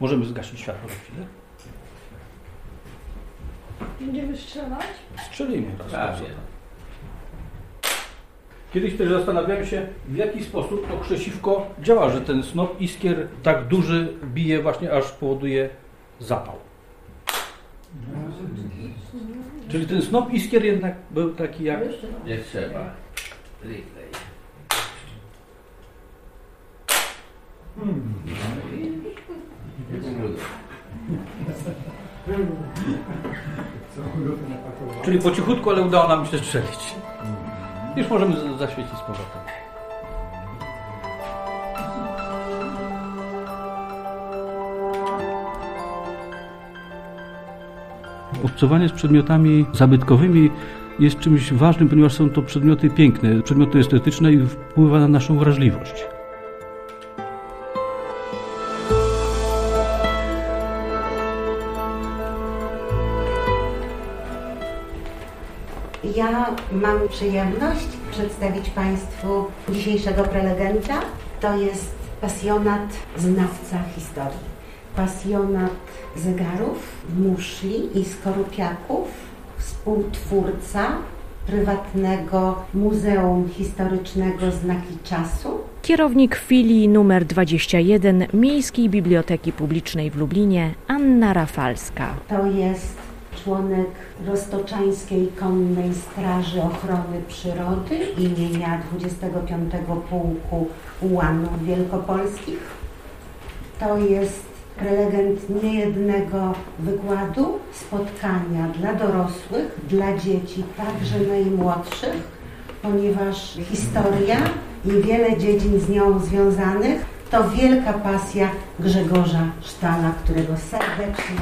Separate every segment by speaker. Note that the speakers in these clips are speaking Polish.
Speaker 1: Możemy zgasić światło na chwilę?
Speaker 2: Będziemy strzelać?
Speaker 1: Strzelimy raz.
Speaker 3: Prawie.
Speaker 1: Kiedyś też zastanawiałem się, w jaki sposób to krzesiwko działa, że ten snop iskier tak duży bije właśnie, aż powoduje zapał. Czyli ten snop iskier jednak był taki jak...
Speaker 2: Raz.
Speaker 3: Nie trzeba.
Speaker 1: Czyli po cichutku, ale udało nam się strzelić. Już możemy zaświecić z powrotem. Obcowanie z przedmiotami zabytkowymi jest czymś ważnym, ponieważ są to przedmioty piękne, przedmioty estetyczne i wpływa na naszą wrażliwość.
Speaker 4: Mam przyjemność przedstawić Państwu dzisiejszego prelegenta. To jest pasjonat, znawca historii. Pasjonat zegarów, muszli i skorupiaków, współtwórca prywatnego Muzeum Historycznego Znaki Czasu,
Speaker 5: Kierownik filii numer 21 Miejskiej Biblioteki Publicznej w Lublinie Anna Rafalska.
Speaker 4: To jest członek Roztoczańskiej Konnej Straży Ochrony Przyrody imienia 25 Pułku Ułanów Wielkopolskich. To jest prelegent niejednego wykładu, spotkania dla dorosłych, dla dzieci, także najmłodszych, ponieważ historia i wiele dziedzin z nią związanych to wielka pasja Grzegorza Sztala, którego serdecznie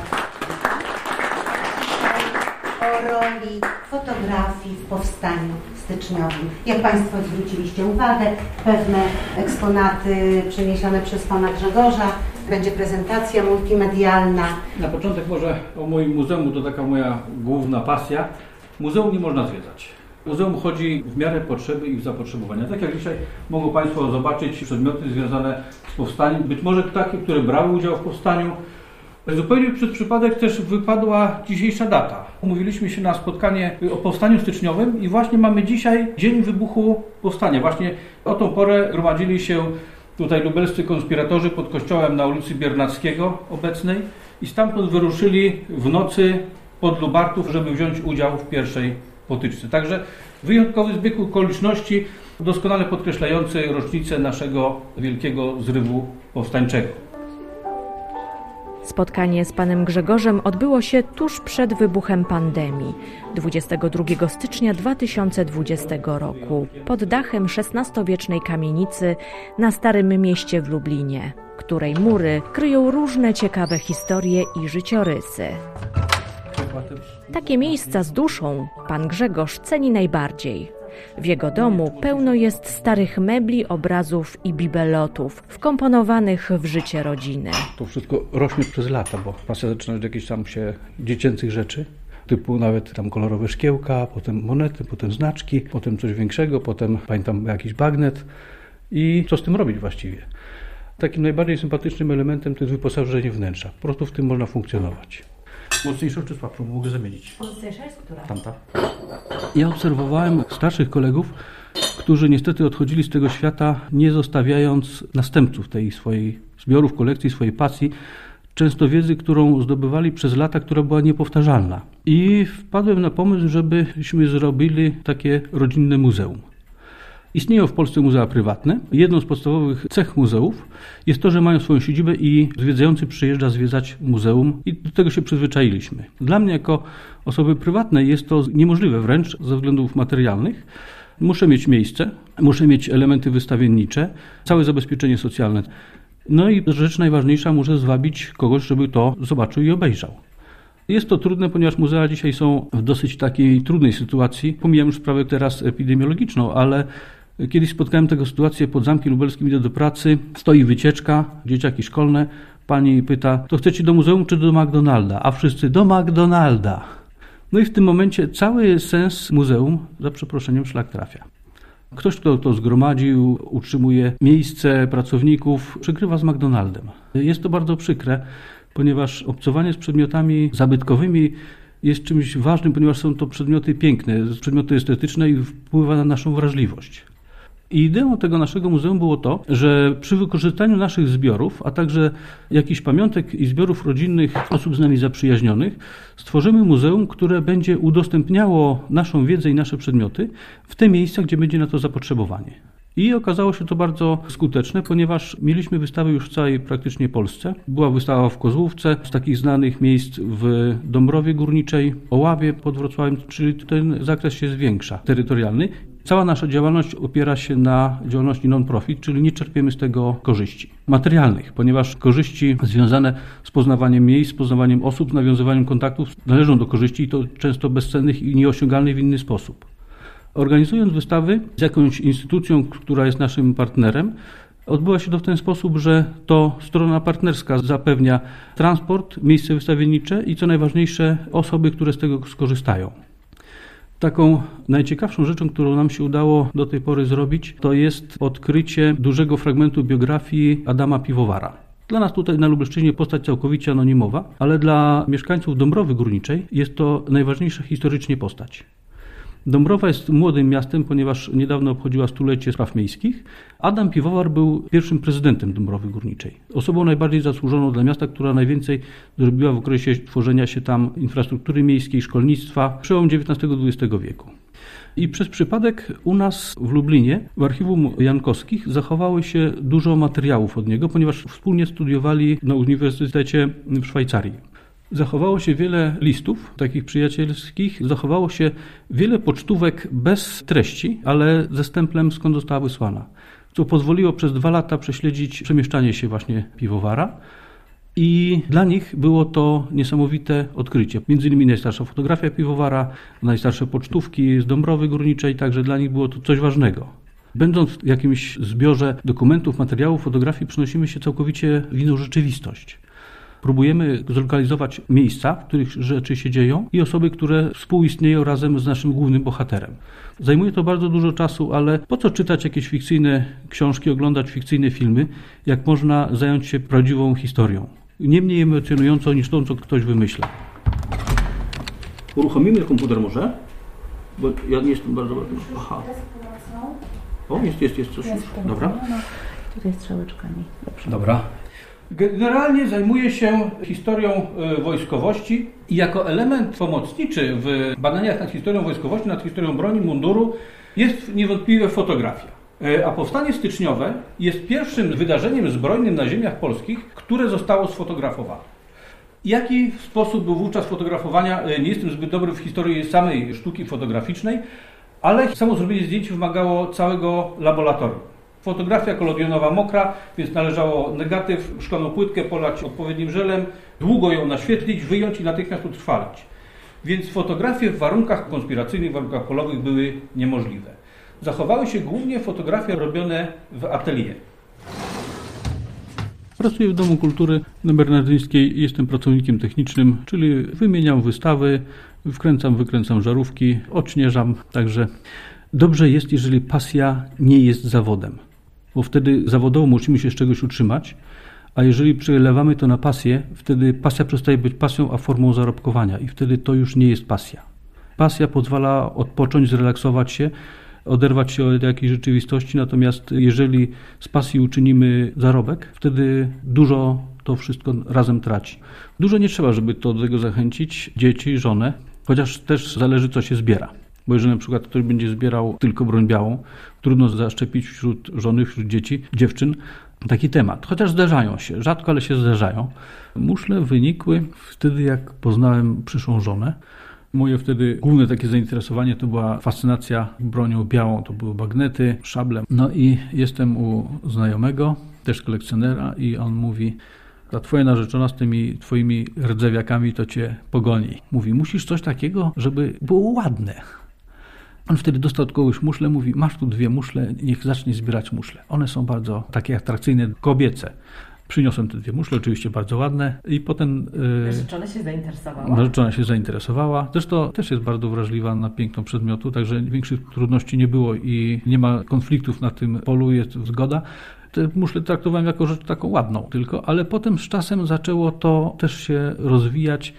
Speaker 4: roli fotografii w powstaniu styczniowym. Jak Państwo zwróciliście uwagę, pewne eksponaty przeniesione przez Pana Grzegorza, będzie prezentacja multimedialna.
Speaker 1: Na początek może o moim muzeum, to taka moja główna pasja. Muzeum nie można zwiedzać. Muzeum chodzi w miarę potrzeby i zapotrzebowania. Tak jak dzisiaj mogą Państwo zobaczyć przedmioty związane z powstaniem, być może takie, które brały udział w powstaniu. Zupełnie przez przypadek też wypadła dzisiejsza data. Umówiliśmy się na spotkanie o powstaniu styczniowym i właśnie mamy dzisiaj dzień wybuchu powstania. Właśnie o tą porę gromadzili się tutaj lubelscy konspiratorzy pod kościołem na ulicy Biernackiego obecnej i stamtąd wyruszyli w nocy pod Lubartów, żeby wziąć udział w pierwszej potyczce. Także wyjątkowy zbieg okoliczności, doskonale podkreślający rocznicę naszego wielkiego zrywu powstańczego.
Speaker 5: Spotkanie z panem Grzegorzem odbyło się tuż przed wybuchem pandemii 22 stycznia 2020 roku pod dachem XVI-wiecznej kamienicy na Starym Mieście w Lublinie, której mury kryją różne ciekawe historie i życiorysy. Takie miejsca z duszą pan Grzegorz ceni najbardziej. W jego domu pełno jest starych mebli, obrazów i bibelotów wkomponowanych w życie rodziny.
Speaker 1: To wszystko rośnie przez lata, bo pasja zaczyna od jakichś tam się dziecięcych rzeczy, typu nawet tam kolorowe szkiełka, potem monety, potem znaczki, potem coś większego, potem pamiętam jakiś bagnet i co z tym robić właściwie. Takim najbardziej sympatycznym elementem to jest wyposażenie wnętrza. Po prostu w tym można funkcjonować. Mocniejszą czy słabszą mogę zamienić?
Speaker 4: Mocniejsza jest która?
Speaker 1: Tamta. Ja obserwowałem starszych kolegów, którzy niestety odchodzili z tego świata, nie zostawiając następców tej swojej zbiorów, kolekcji, swojej pasji, często wiedzy, którą zdobywali przez lata, która była niepowtarzalna. I wpadłem na pomysł, żebyśmy zrobili takie rodzinne muzeum. Istnieją w Polsce muzea prywatne. Jedną z podstawowych cech muzeów jest to, że mają swoją siedzibę i zwiedzający przyjeżdża zwiedzać muzeum i do tego się przyzwyczailiśmy. Dla mnie jako osoby prywatnej jest to niemożliwe wręcz ze względów materialnych. Muszę mieć miejsce, muszę mieć elementy wystawiennicze, całe zabezpieczenie socjalne. No i rzecz najważniejsza, muszę zwabić kogoś, żeby to zobaczył i obejrzał. Jest to trudne, ponieważ muzea dzisiaj są w dosyć takiej trudnej sytuacji. Pomijam już sprawę teraz epidemiologiczną, ale kiedyś spotkałem taką sytuację pod Zamkiem Lubelskim, idę do pracy, stoi wycieczka, dzieciaki szkolne, pani pyta, to chcecie do muzeum czy do McDonalda? A wszyscy do McDonalda. No i w tym momencie cały sens muzeum, za przeproszeniem, szlak trafia. Ktoś, kto to zgromadził, utrzymuje miejsce pracowników, przegrywa z McDonaldem. Jest to bardzo przykre, ponieważ obcowanie z przedmiotami zabytkowymi jest czymś ważnym, ponieważ są to przedmioty piękne, przedmioty estetyczne i wpływa na naszą wrażliwość. I ideą tego naszego muzeum było to, że przy wykorzystaniu naszych zbiorów, a także jakichś pamiątek i zbiorów rodzinnych osób z nami zaprzyjaźnionych, stworzymy muzeum, które będzie udostępniało naszą wiedzę i nasze przedmioty w te miejsca, gdzie będzie na to zapotrzebowanie. I okazało się to bardzo skuteczne, ponieważ mieliśmy wystawy już w całej praktycznie Polsce. Była wystawa w Kozłówce, z takich znanych miejsc w Dąbrowie Górniczej, Oławie pod Wrocławiem, czyli ten zakres się zwiększa, terytorialny. Cała nasza działalność opiera się na działalności non-profit, czyli nie czerpiemy z tego korzyści materialnych, ponieważ korzyści związane z poznawaniem miejsc, poznawaniem osób, z nawiązywaniem kontaktów należą do korzyści i to często bezcennych i nieosiągalnych w inny sposób. Organizując wystawy z jakąś instytucją, która jest naszym partnerem, Odbywa się to w ten sposób, że to strona partnerska zapewnia transport, miejsce wystawiennicze i co najważniejsze osoby, które z tego skorzystają. Taką najciekawszą rzeczą, którą nam się udało do tej pory zrobić, to jest odkrycie dużego fragmentu biografii Adama Piwowara. Dla nas tutaj na Lubelszczyźnie postać całkowicie anonimowa, ale dla mieszkańców Dąbrowy Górniczej jest to najważniejsza historycznie postać. Dąbrowa jest młodym miastem, ponieważ niedawno obchodziła stulecie spraw miejskich. Adam Piwowar był pierwszym prezydentem Dąbrowy Górniczej. Osobą najbardziej zasłużoną dla miasta, która najwięcej zrobiła w okresie tworzenia się tam infrastruktury miejskiej, szkolnictwa, przełom XIX-XX wieku. I przez przypadek u nas w Lublinie, w archiwum Jankowskich, zachowało się dużo materiałów od niego, ponieważ wspólnie studiowali na Uniwersytecie w Szwajcarii. Zachowało się wiele listów takich przyjacielskich, zachowało się wiele pocztówek bez treści, ale ze stemplem skąd została wysłana, co pozwoliło przez dwa lata prześledzić przemieszczanie się właśnie piwowara. I dla nich było to niesamowite odkrycie. Między innymi najstarsza fotografia piwowara, najstarsze pocztówki z Dąbrowy Górniczej, także dla nich było to coś ważnego. Będąc w jakimś zbiorze dokumentów, materiałów, fotografii, przenosimy się całkowicie w inną rzeczywistość. Próbujemy zlokalizować miejsca, w których rzeczy się dzieją i osoby, które współistnieją razem z naszym głównym bohaterem. Zajmuje to bardzo dużo czasu, ale po co czytać jakieś fikcyjne książki, oglądać fikcyjne filmy, jak można zająć się prawdziwą historią? Nie mniej emocjonującą niż tą, co ktoś wymyśla. Uruchomimy komputer może? Bo ja nie jestem bardzo... Aha. O, jest, jest, jest coś już. Dobra.
Speaker 6: Tutaj strzałeczkami. Dobrze.
Speaker 1: Dobra. Generalnie zajmuje się historią e, wojskowości i jako element pomocniczy w badaniach nad historią wojskowości, nad historią broni, munduru jest niewątpliwie fotografia. E, a powstanie styczniowe jest pierwszym wydarzeniem zbrojnym na ziemiach polskich, które zostało sfotografowane. Jaki sposób był wówczas fotografowania? E, nie jestem zbyt dobry w historii samej sztuki fotograficznej, ale samo zrobienie zdjęć wymagało całego laboratorium. Fotografia kolodionowa mokra, więc należało negatyw, szklaną płytkę polać odpowiednim żelem, długo ją naświetlić, wyjąć i natychmiast utrwalić. Więc fotografie w warunkach konspiracyjnych, w warunkach polowych były niemożliwe. Zachowały się głównie fotografie robione w atelier. Pracuję w Domu Kultury na Bernardyńskiej. Jestem pracownikiem technicznym, czyli wymieniam wystawy, wkręcam, wykręcam żarówki, odśnieżam. Także dobrze jest, jeżeli pasja nie jest zawodem bo wtedy zawodowo musimy się z czegoś utrzymać, a jeżeli przelewamy to na pasję, wtedy pasja przestaje być pasją, a formą zarobkowania i wtedy to już nie jest pasja. Pasja pozwala odpocząć, zrelaksować się, oderwać się od jakiejś rzeczywistości, natomiast jeżeli z pasji uczynimy zarobek, wtedy dużo to wszystko razem traci. Dużo nie trzeba, żeby to do tego zachęcić dzieci, żonę, chociaż też zależy, co się zbiera. Bo jeżeli na przykład ktoś będzie zbierał tylko broń białą, trudno zaszczepić wśród żony, wśród dzieci, dziewczyn taki temat. Chociaż zdarzają się, rzadko, ale się zdarzają. Muszle wynikły wtedy, jak poznałem przyszłą żonę. Moje wtedy główne takie zainteresowanie to była fascynacja bronią białą, to były bagnety, szable. No i jestem u znajomego, też kolekcjonera i on mówi, ta twoja narzeczona z tymi twoimi rdzewiakami to cię pogoni. Mówi, musisz coś takiego, żeby było ładne. On wtedy dostał od kogoś muszle, mówi, masz tu dwie muszle, niech zacznie zbierać muszle. One są bardzo takie atrakcyjne, kobiece. Przyniosłem te dwie muszle, oczywiście bardzo ładne i potem... e,
Speaker 6: Narzeczona się zainteresowała.
Speaker 1: Narzeczona się zainteresowała. Zresztą też jest bardzo wrażliwa na piękno przedmiotu, także większych trudności nie było i nie ma konfliktów na tym polu, jest zgoda. Te muszle traktowałem jako rzecz taką ładną tylko, ale potem z czasem zaczęło to też się rozwijać.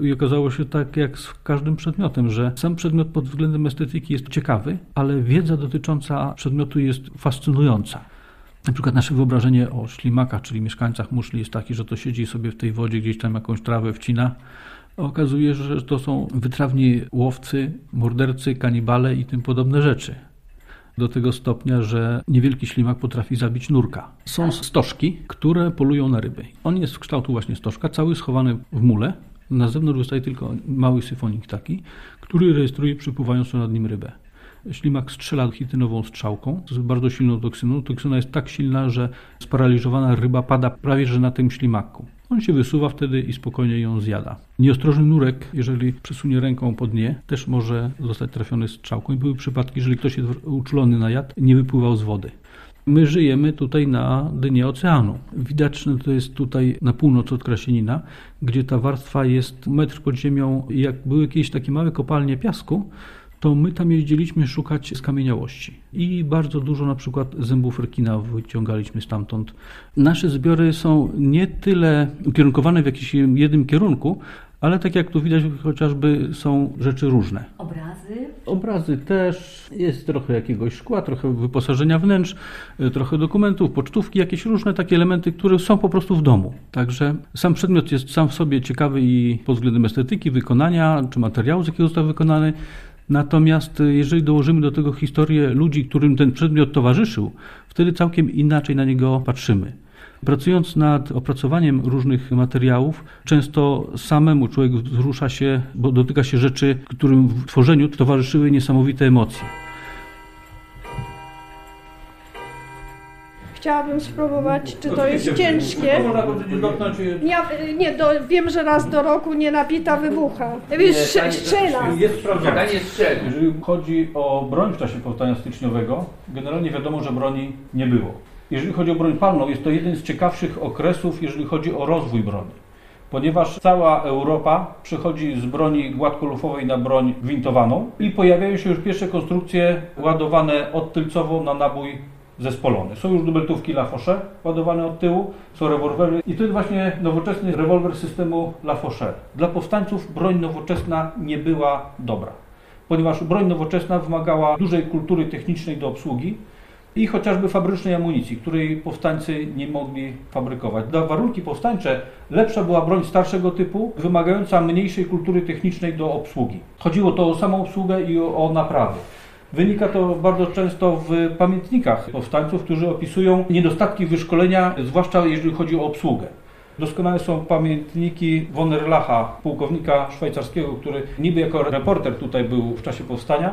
Speaker 1: I okazało się tak jak z każdym przedmiotem, że sam przedmiot pod względem estetyki jest ciekawy, ale wiedza dotycząca przedmiotu jest fascynująca. Na przykład nasze wyobrażenie o ślimakach, czyli mieszkańcach muszli jest takie, że to siedzi sobie w tej wodzie, gdzieś tam jakąś trawę wcina. Okazuje się, że to są wytrawni łowcy, mordercy, kanibale i tym podobne rzeczy. Do tego stopnia, że niewielki ślimak potrafi zabić nurka. Są stożki, które polują na ryby. On jest w kształtu właśnie stożka, cały schowany w mule. Na zewnątrz wystaje tylko mały syfonik taki, który rejestruje przypływającą nad nim rybę. Ślimak strzela chitynową strzałką z bardzo silną toksyną. Toksyna jest tak silna, że sparaliżowana ryba pada prawie że na tym ślimaku. On się wysuwa wtedy i spokojnie ją zjada. Nieostrożny nurek, jeżeli przesunie ręką po dnie, też może zostać trafiony strzałką. I były przypadki, jeżeli ktoś jest uczulony na jad, nie wypływał z wody. My żyjemy tutaj na dnie oceanu. Widoczne to jest tutaj na północ od Krasienina, gdzie ta warstwa jest metr pod ziemią. Jak były jakieś takie małe kopalnie piasku, to my tam jeździliśmy szukać skamieniałości. I bardzo dużo na przykład zębów rekina wyciągaliśmy stamtąd. Nasze zbiory są nie tyle ukierunkowane w jakimś jednym kierunku, ale tak jak tu widać, chociażby są rzeczy różne.
Speaker 6: Obrazy.
Speaker 1: Obrazy też, jest trochę jakiegoś szkła, trochę wyposażenia wnętrz, y, trochę dokumentów, pocztówki, jakieś różne takie elementy, które są po prostu w domu. Także sam przedmiot jest sam w sobie ciekawy i pod względem estetyki, wykonania, czy materiału, z jakiego został wykonany. Natomiast y, jeżeli dołożymy do tego historię ludzi, którym ten przedmiot towarzyszył, wtedy całkiem inaczej na niego patrzymy. Pracując nad opracowaniem różnych materiałów, często samemu człowiek wzrusza się, bo dotyka się rzeczy, którym w tworzeniu towarzyszyły niesamowite emocje.
Speaker 2: Chciałabym spróbować, czy to jest ciężkie.
Speaker 1: Dotknąć
Speaker 2: Nie, nie do, wiem, że raz do roku nie nabita wybucha. Wiesz, strzela.
Speaker 1: Jest
Speaker 3: strzeli.
Speaker 1: Jeżeli chodzi o broń w czasie powstania styczniowego, generalnie wiadomo, że broni nie było. Jeżeli chodzi o broń palną, jest to jeden z ciekawszych okresów, jeżeli chodzi o rozwój broni. Ponieważ cała Europa przechodzi z broni gładkolufowej na broń gwintowaną i pojawiają się już pierwsze konstrukcje ładowane odtylcowo na nabój zespolony. Są już dubeltówki Lafauche ładowane od tyłu, są rewolwery i to jest właśnie nowoczesny rewolwer systemu Lafauche. Dla powstańców broń nowoczesna nie była dobra, ponieważ broń nowoczesna wymagała dużej kultury technicznej do obsługi i chociażby fabrycznej amunicji, której powstańcy nie mogli fabrykować. Dla warunki powstańcze lepsza była broń starszego typu, wymagająca mniejszej kultury technicznej do obsługi. Chodziło to o samą obsługę i o, o naprawy. Wynika to bardzo często w pamiętnikach powstańców, którzy opisują niedostatki wyszkolenia, zwłaszcza jeżeli chodzi o obsługę. Doskonałe są pamiętniki von Erlacha, pułkownika szwajcarskiego, który niby jako reporter tutaj był w czasie powstania,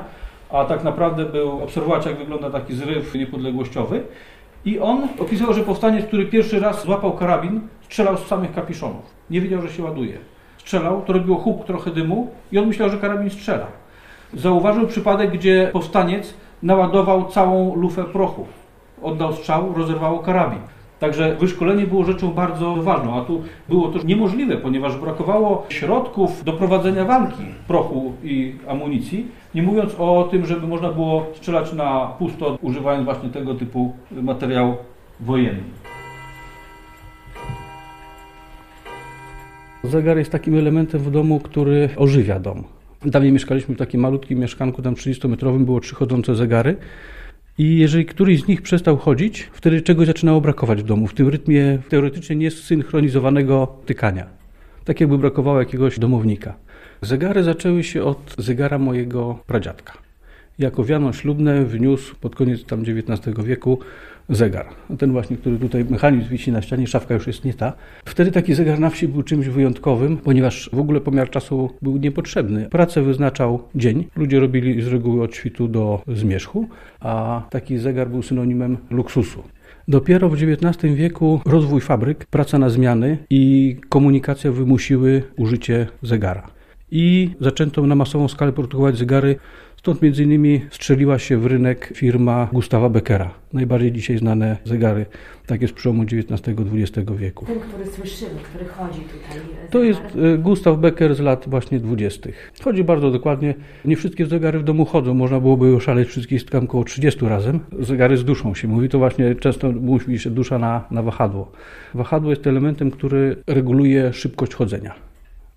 Speaker 1: a tak naprawdę był obserwować, jak wygląda taki zryw niepodległościowy. I on opisywał, że powstaniec, który pierwszy raz złapał karabin, strzelał z samych kapiszonów. Nie wiedział, że się ładuje. Strzelał, to robiło huk, trochę dymu i on myślał, że karabin strzela. Zauważył przypadek, gdzie powstaniec naładował całą lufę prochu. Oddał strzał, rozerwało karabin. Także wyszkolenie było rzeczą bardzo ważną, a tu było to niemożliwe, ponieważ brakowało środków do prowadzenia walki prochu i amunicji, nie mówiąc o tym, żeby można było strzelać na pusto, używając właśnie tego typu materiał wojenny. Zegar jest takim elementem w domu, który ożywia dom. Dawniej mieszkaliśmy w takim malutkim mieszkanku, tam 30-metrowym, było trzy chodzące zegary. I jeżeli któryś z nich przestał chodzić, wtedy czegoś zaczynało brakować w domu, w tym rytmie teoretycznie niesynchronizowanego tykania. Tak jakby brakowało jakiegoś domownika. Zegary zaczęły się od zegara mojego pradziadka. Jako wiano ślubne wniósł pod koniec tam XIX wieku zegar. Ten właśnie, który tutaj mechanizm wisi na ścianie, szafka już jest nie ta. Wtedy taki zegar na wsi był czymś wyjątkowym, ponieważ w ogóle pomiar czasu był niepotrzebny. Pracę wyznaczał dzień. Ludzie robili z reguły od świtu do zmierzchu, a taki zegar był synonimem luksusu. Dopiero w XIX wieku rozwój fabryk, praca na zmiany i komunikacja wymusiły użycie zegara. i zaczęto na masową skalę produkować zegary. Stąd między innymi strzeliła się w rynek firma Gustawa Beckera. Najbardziej dzisiaj znane zegary, takie z przełomu XIX-XX wieku.
Speaker 6: Ten, który słyszymy, który chodzi tutaj. e,
Speaker 1: To jest e, Gustaw Becker z lat właśnie 20. Chodzi bardzo dokładnie. Nie wszystkie zegary w domu chodzą. Można byłoby oszaleć wszystkich tam około 30 razem. Zegary z duszą się mówi. To właśnie często mówi się dusza na, na wahadło. Wahadło jest elementem, który reguluje szybkość chodzenia.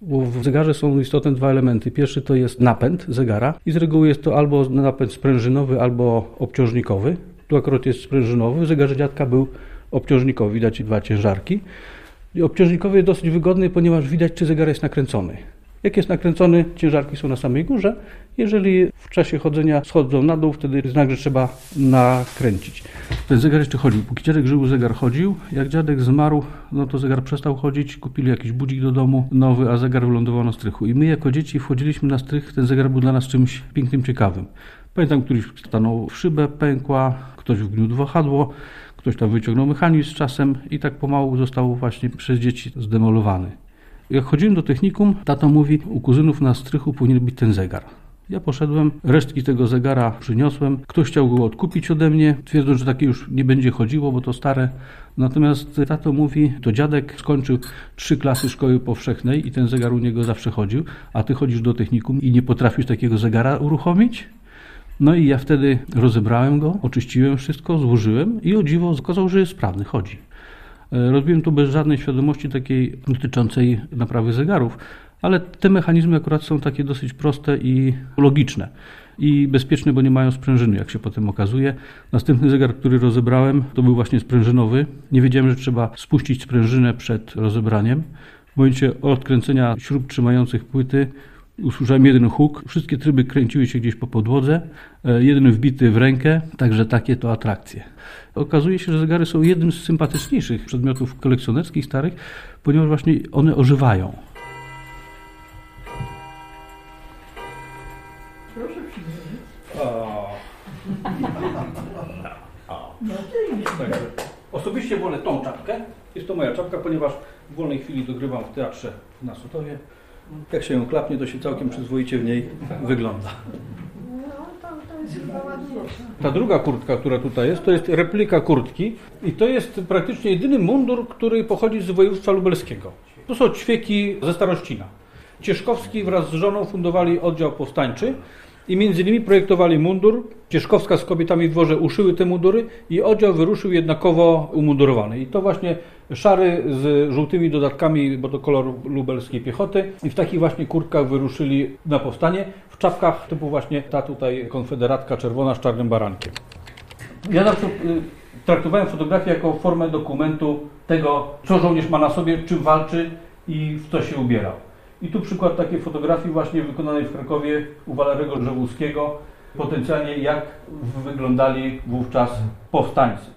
Speaker 1: W zegarze są istotne dwa elementy. Pierwszy to jest napęd zegara i z reguły jest to albo napęd sprężynowy, albo obciążnikowy. Tu akurat jest sprężynowy. W zegarze dziadka był obciążnikowy. Widać dwa ciężarki. I Obciążnikowy jest dosyć wygodny, ponieważ widać, czy zegar jest nakręcony. Jak jest nakręcony, ciężarki są na samej górze. Jeżeli w czasie chodzenia schodzą na dół, wtedy znak, że trzeba nakręcić. Ten zegar jeszcze chodził. Póki dziadek żył, zegar chodził. Jak dziadek zmarł, no to zegar przestał chodzić. Kupili jakiś budzik do domu nowy, a zegar wylądował na strychu. I my jako dzieci wchodziliśmy na strych. Ten zegar był dla nas czymś pięknym, ciekawym. Pamiętam, któryś stanął w szybę, pękła, ktoś wgniótł wahadło, ktoś tam wyciągnął mechanizm z czasem i tak pomału został właśnie przez dzieci zdemolowany. Jak chodziłem do technikum, tato mówi, u kuzynów na strychu powinien być ten zegar. Ja poszedłem, resztki tego zegara przyniosłem. Ktoś chciał go odkupić ode mnie, twierdząc, że takie już nie będzie chodziło, bo to stare. Natomiast tato mówi, to dziadek skończył trzy klasy szkoły powszechnej i ten zegar u niego zawsze chodził, a ty chodzisz do technikum i nie potrafisz takiego zegara uruchomić? No i ja wtedy rozebrałem go, oczyściłem wszystko, złożyłem i o dziwo okazało, że jest sprawny, chodzi. E, Robiłem to bez żadnej świadomości takiej dotyczącej naprawy zegarów, ale te mechanizmy akurat są takie dosyć proste i logiczne i bezpieczne, bo nie mają sprężyny, jak się potem okazuje. Następny zegar, który rozebrałem, to był właśnie sprężynowy. Nie wiedziałem, że trzeba spuścić sprężynę przed rozebraniem. W momencie odkręcenia śrub trzymających płyty usłyszałem jeden huk, wszystkie tryby kręciły się gdzieś po podłodze, e, jeden wbity w rękę, także takie to atrakcje. Okazuje się, że zegary są jednym z sympatyczniejszych przedmiotów kolekcjonerskich starych, ponieważ właśnie one ożywają. Osobiście wolę tą czapkę. Jest to moja czapka, ponieważ w wolnej chwili dogrywam w teatrze na Sotowie. Jak się ją klapnie, to się całkiem przyzwoicie w niej wygląda.
Speaker 2: No.
Speaker 1: Ta druga kurtka, która tutaj jest, to jest replika kurtki i to jest praktycznie jedyny mundur, który pochodzi z województwa lubelskiego. To są ćwieki ze Starościna. Cieszkowski wraz z żoną fundowali oddział powstańczy i między innymi projektowali mundur. Cieszkowska z kobietami w dworze uszyły te mundury i oddział wyruszył jednakowo umundurowany. I to właśnie szary z żółtymi dodatkami, bo to kolor lubelskiej piechoty. I w takich właśnie kurtkach wyruszyli na powstanie, w czapkach typu właśnie ta tutaj konfederatka czerwona z czarnym barankiem. Ja zawsze y, traktowałem fotografię jako formę dokumentu tego, co żołnierz ma na sobie, czym walczy i w co się ubierał. I tu przykład takiej fotografii właśnie wykonanej w Krakowie u Walerego Grzewuskiego, potencjalnie jak wyglądali wówczas powstańcy.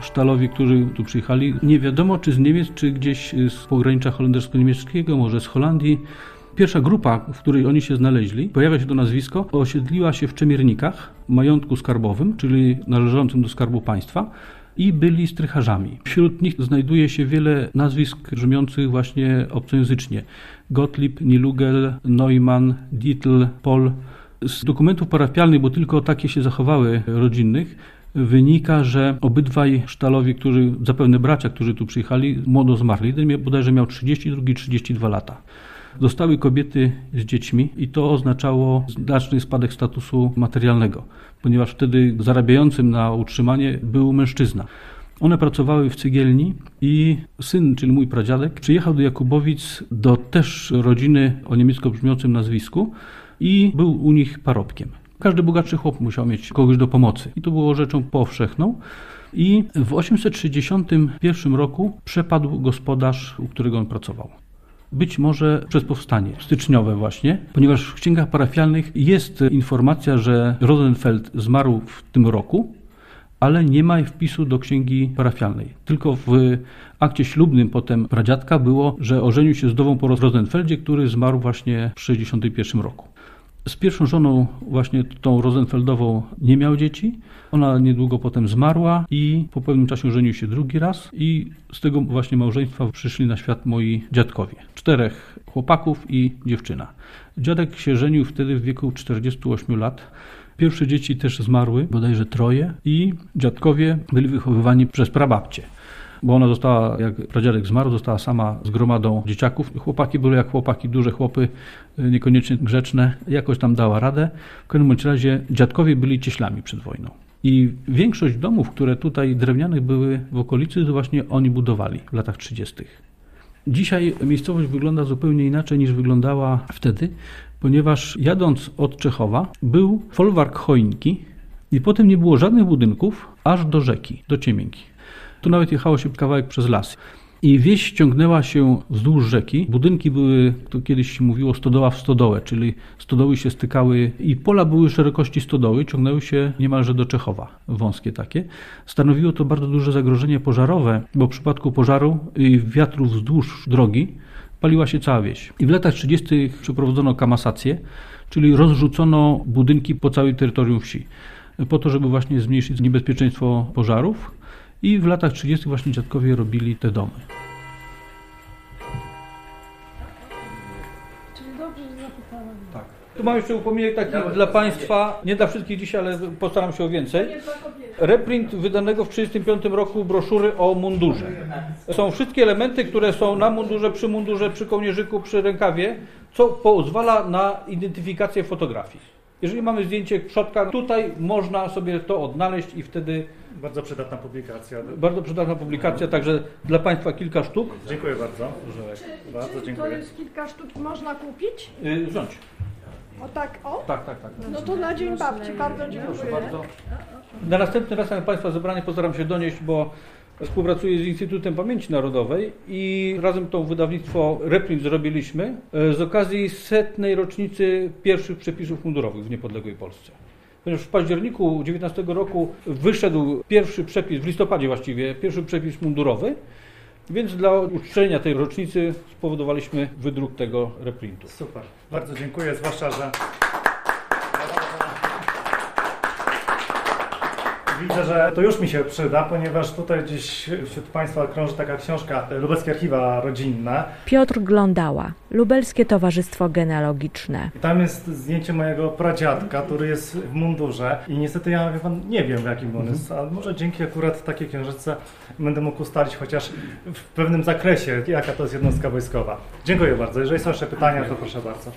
Speaker 1: sztalowi, którzy tu przyjechali. Nie wiadomo, czy z Niemiec, czy gdzieś z pogranicza holendersko-niemieckiego, może z Holandii. Pierwsza grupa, w której oni się znaleźli, pojawia się to nazwisko, osiedliła się w Czemiernikach, majątku skarbowym, czyli należącym do Skarbu Państwa i byli strycharzami. Wśród nich znajduje się wiele nazwisk brzmiących właśnie obcojęzycznie. Gottlieb, Nilugel, Neumann, Dietl, Pol. Z dokumentów parafialnych, bo tylko takie się zachowały rodzinnych, wynika, że obydwaj sztalowi, którzy, zapewne bracia, którzy tu przyjechali, młodo zmarli. Jeden bodajże miał 30, drugi 32 lata. Zostały kobiety z dziećmi i to oznaczało znaczny spadek statusu materialnego, ponieważ wtedy zarabiającym na utrzymanie był mężczyzna. One pracowały w cygielni i syn, czyli mój pradziadek, przyjechał do Jakubowic do też rodziny o niemiecko brzmiącym nazwisku i był u nich parobkiem. Każdy bogatszy chłop musiał mieć kogoś do pomocy i to było rzeczą powszechną. I w 861 roku przepadł gospodarz, u którego on pracował. Być może przez powstanie styczniowe właśnie, ponieważ w księgach parafialnych jest informacja, że Rosenfeld zmarł w tym roku, ale nie ma wpisu do księgi parafialnej. Tylko w akcie ślubnym potem pradziadka było, że ożenił się z wdową po Rosenfeldzie, który zmarł właśnie w 1961 roku. Z pierwszą żoną, właśnie tą Rosenfeldową, nie miał dzieci. Ona niedługo potem zmarła i po pewnym czasie żenił się drugi raz i z tego właśnie małżeństwa przyszli na świat moi dziadkowie. Czterech chłopaków i dziewczyna. Dziadek się żenił wtedy w wieku 48 lat. Pierwsze dzieci też zmarły, bodajże troje i dziadkowie byli wychowywani przez prababcię bo ona została, jak pradziadek zmarł, została sama z gromadą dzieciaków. Chłopaki były jak chłopaki, duże chłopy, niekoniecznie grzeczne, jakoś tam dała radę. W każdym bądź razie dziadkowie byli cieślami przed wojną. I większość domów, które tutaj drewnianych były w okolicy, to właśnie oni budowali w latach 30. Dzisiaj miejscowość wygląda zupełnie inaczej niż wyglądała wtedy, ponieważ jadąc od Czechowa był folwark choinki i potem nie było żadnych budynków aż do rzeki, do Ciemięgi. Tu nawet jechało się kawałek przez las. I wieś ciągnęła się wzdłuż rzeki. Budynki były, to kiedyś się mówiło, stodoła w stodołę, czyli stodoły się stykały i pola były szerokości stodoły, ciągnęły się niemalże do Czechowa, wąskie takie. Stanowiło to bardzo duże zagrożenie pożarowe, bo w przypadku pożaru i wiatrów wzdłuż drogi paliła się cała wieś. I w latach 30. przeprowadzono kamasację, czyli rozrzucono budynki po całym terytorium wsi, po to, żeby właśnie zmniejszyć niebezpieczeństwo pożarów. I w latach 30. właśnie dziadkowie robili te domy. Tak. Tu mam jeszcze upominek taki dla Państwa, nie dla wszystkich dzisiaj, ale postaram się o więcej. Reprint wydanego w 1935 roku broszury o mundurze. Są wszystkie elementy, które są na mundurze, przy mundurze, przy kołnierzyku, przy rękawie, co pozwala na identyfikację fotografii. Jeżeli mamy zdjęcie przodka, tutaj można sobie to odnaleźć i wtedy
Speaker 7: Bardzo przydatna publikacja.
Speaker 1: bardzo przydatna publikacja, także dla Państwa kilka sztuk.
Speaker 7: Dziękuję bardzo.
Speaker 2: Czy,
Speaker 7: Bardzo
Speaker 2: czy to
Speaker 7: dziękuję.
Speaker 2: jest kilka sztuk można kupić?
Speaker 1: Yy, wziąć.
Speaker 2: O tak, o?
Speaker 1: Tak, tak, tak.
Speaker 2: No to na dzień babci, bardzo dziękuję.
Speaker 1: Bardzo. Na następny raz, jak Państwa zebranie postaram się donieść, bo współpracuję z Instytutem Pamięci Narodowej i razem to wydawnictwo Reprint zrobiliśmy e, z okazji setnej rocznicy pierwszych przepisów mundurowych w niepodległej Polsce. Ponieważ w październiku 19 roku wyszedł pierwszy przepis, w listopadzie właściwie, pierwszy przepis mundurowy, więc dla uczczenia tej rocznicy spowodowaliśmy wydruk tego reprintu.
Speaker 7: Super. Bardzo dziękuję, zwłaszcza, że Widzę, że to już mi się przyda, ponieważ tutaj gdzieś wśród Państwa krąży taka książka Lubelskie Archiwa Rodzinne.
Speaker 5: Piotr Glądała, Lubelskie Towarzystwo Genealogiczne.
Speaker 7: Tam jest zdjęcie mojego pradziadka, który jest w mundurze i niestety ja pan, nie wiem w jakim on jest, ale może dzięki akurat takiej książeczce będę mógł ustalić chociaż w pewnym zakresie, jaka to jest jednostka wojskowa. Dziękuję bardzo. Jeżeli są jeszcze pytania, to proszę bardzo.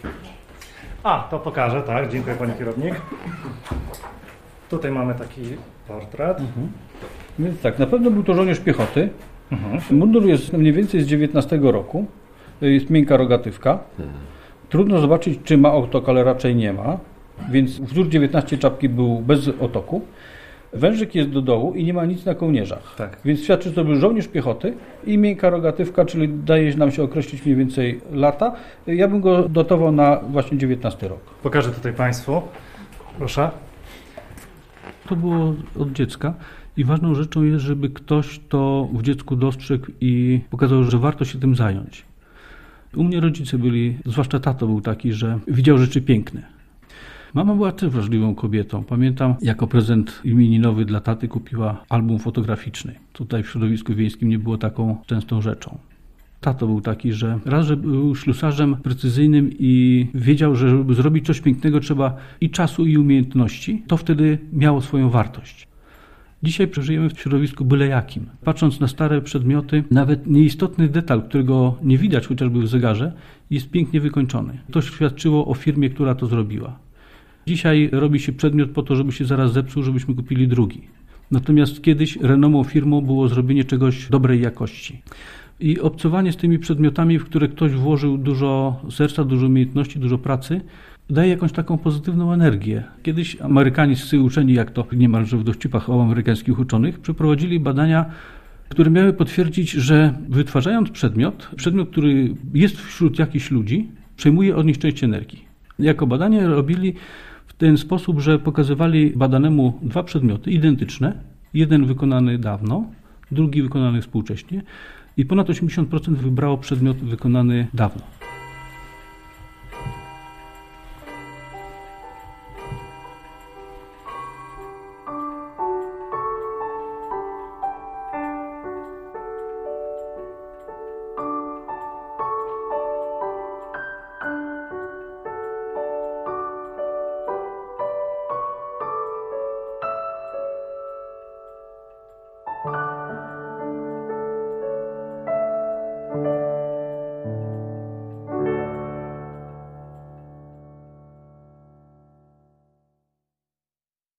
Speaker 7: A, to pokażę, tak. Dziękuję Pani Kierownik. Tutaj mamy taki portret.
Speaker 1: Więc tak, na pewno był to żołnierz piechoty.
Speaker 7: Mhm.
Speaker 1: Mundur jest mniej więcej z XIX roku. Jest miękka rogatywka. Trudno zobaczyć, czy ma otok, ale raczej nie ma. Więc wzór 19 czapki był bez otoku. Wężyk jest do dołu i nie ma nic na kołnierzach.
Speaker 7: Tak.
Speaker 1: Więc świadczy, że to był żołnierz piechoty i miękka rogatywka, czyli daje nam się określić mniej więcej lata. Ja bym go dotował na właśnie 19 rok.
Speaker 7: Pokażę tutaj Państwu. Proszę.
Speaker 1: To było od dziecka i ważną rzeczą jest, żeby ktoś to w dziecku dostrzegł i pokazał, że warto się tym zająć. U mnie rodzice byli, zwłaszcza tato był taki, że widział rzeczy piękne. Mama była też wrażliwą kobietą. Pamiętam, jako prezent imieninowy dla taty kupiła album fotograficzny. Tutaj w środowisku wiejskim nie było taką częstą rzeczą. Tato był taki, że raz, że był ślusarzem precyzyjnym i wiedział, że żeby zrobić coś pięknego trzeba i czasu, i umiejętności, to wtedy miało swoją wartość. Dzisiaj przeżyjemy w środowisku byle jakim. Patrząc na stare przedmioty, nawet nieistotny detal, którego nie widać chociażby w zegarze, jest pięknie wykończony. To świadczyło o firmie, która to zrobiła. Dzisiaj robi się przedmiot po to, żeby się zaraz zepsuł, żebyśmy kupili drugi. Natomiast kiedyś renomą firmą było zrobienie czegoś dobrej jakości. I obcowanie z tymi przedmiotami, w które ktoś włożył dużo serca, dużo umiejętności, dużo pracy, daje jakąś taką pozytywną energię. Kiedyś amerykańscy uczeni, jak to niemalże w dowcipach o amerykańskich uczonych, przeprowadzili badania, które miały potwierdzić, że wytwarzając przedmiot, przedmiot, który jest wśród jakichś ludzi, przejmuje od nich część energii. Jako badanie robili w ten sposób, że pokazywali badanemu dwa przedmioty identyczne, jeden wykonany dawno, drugi wykonany współcześnie i ponad 80% wybrało przedmiot wykonany dawno.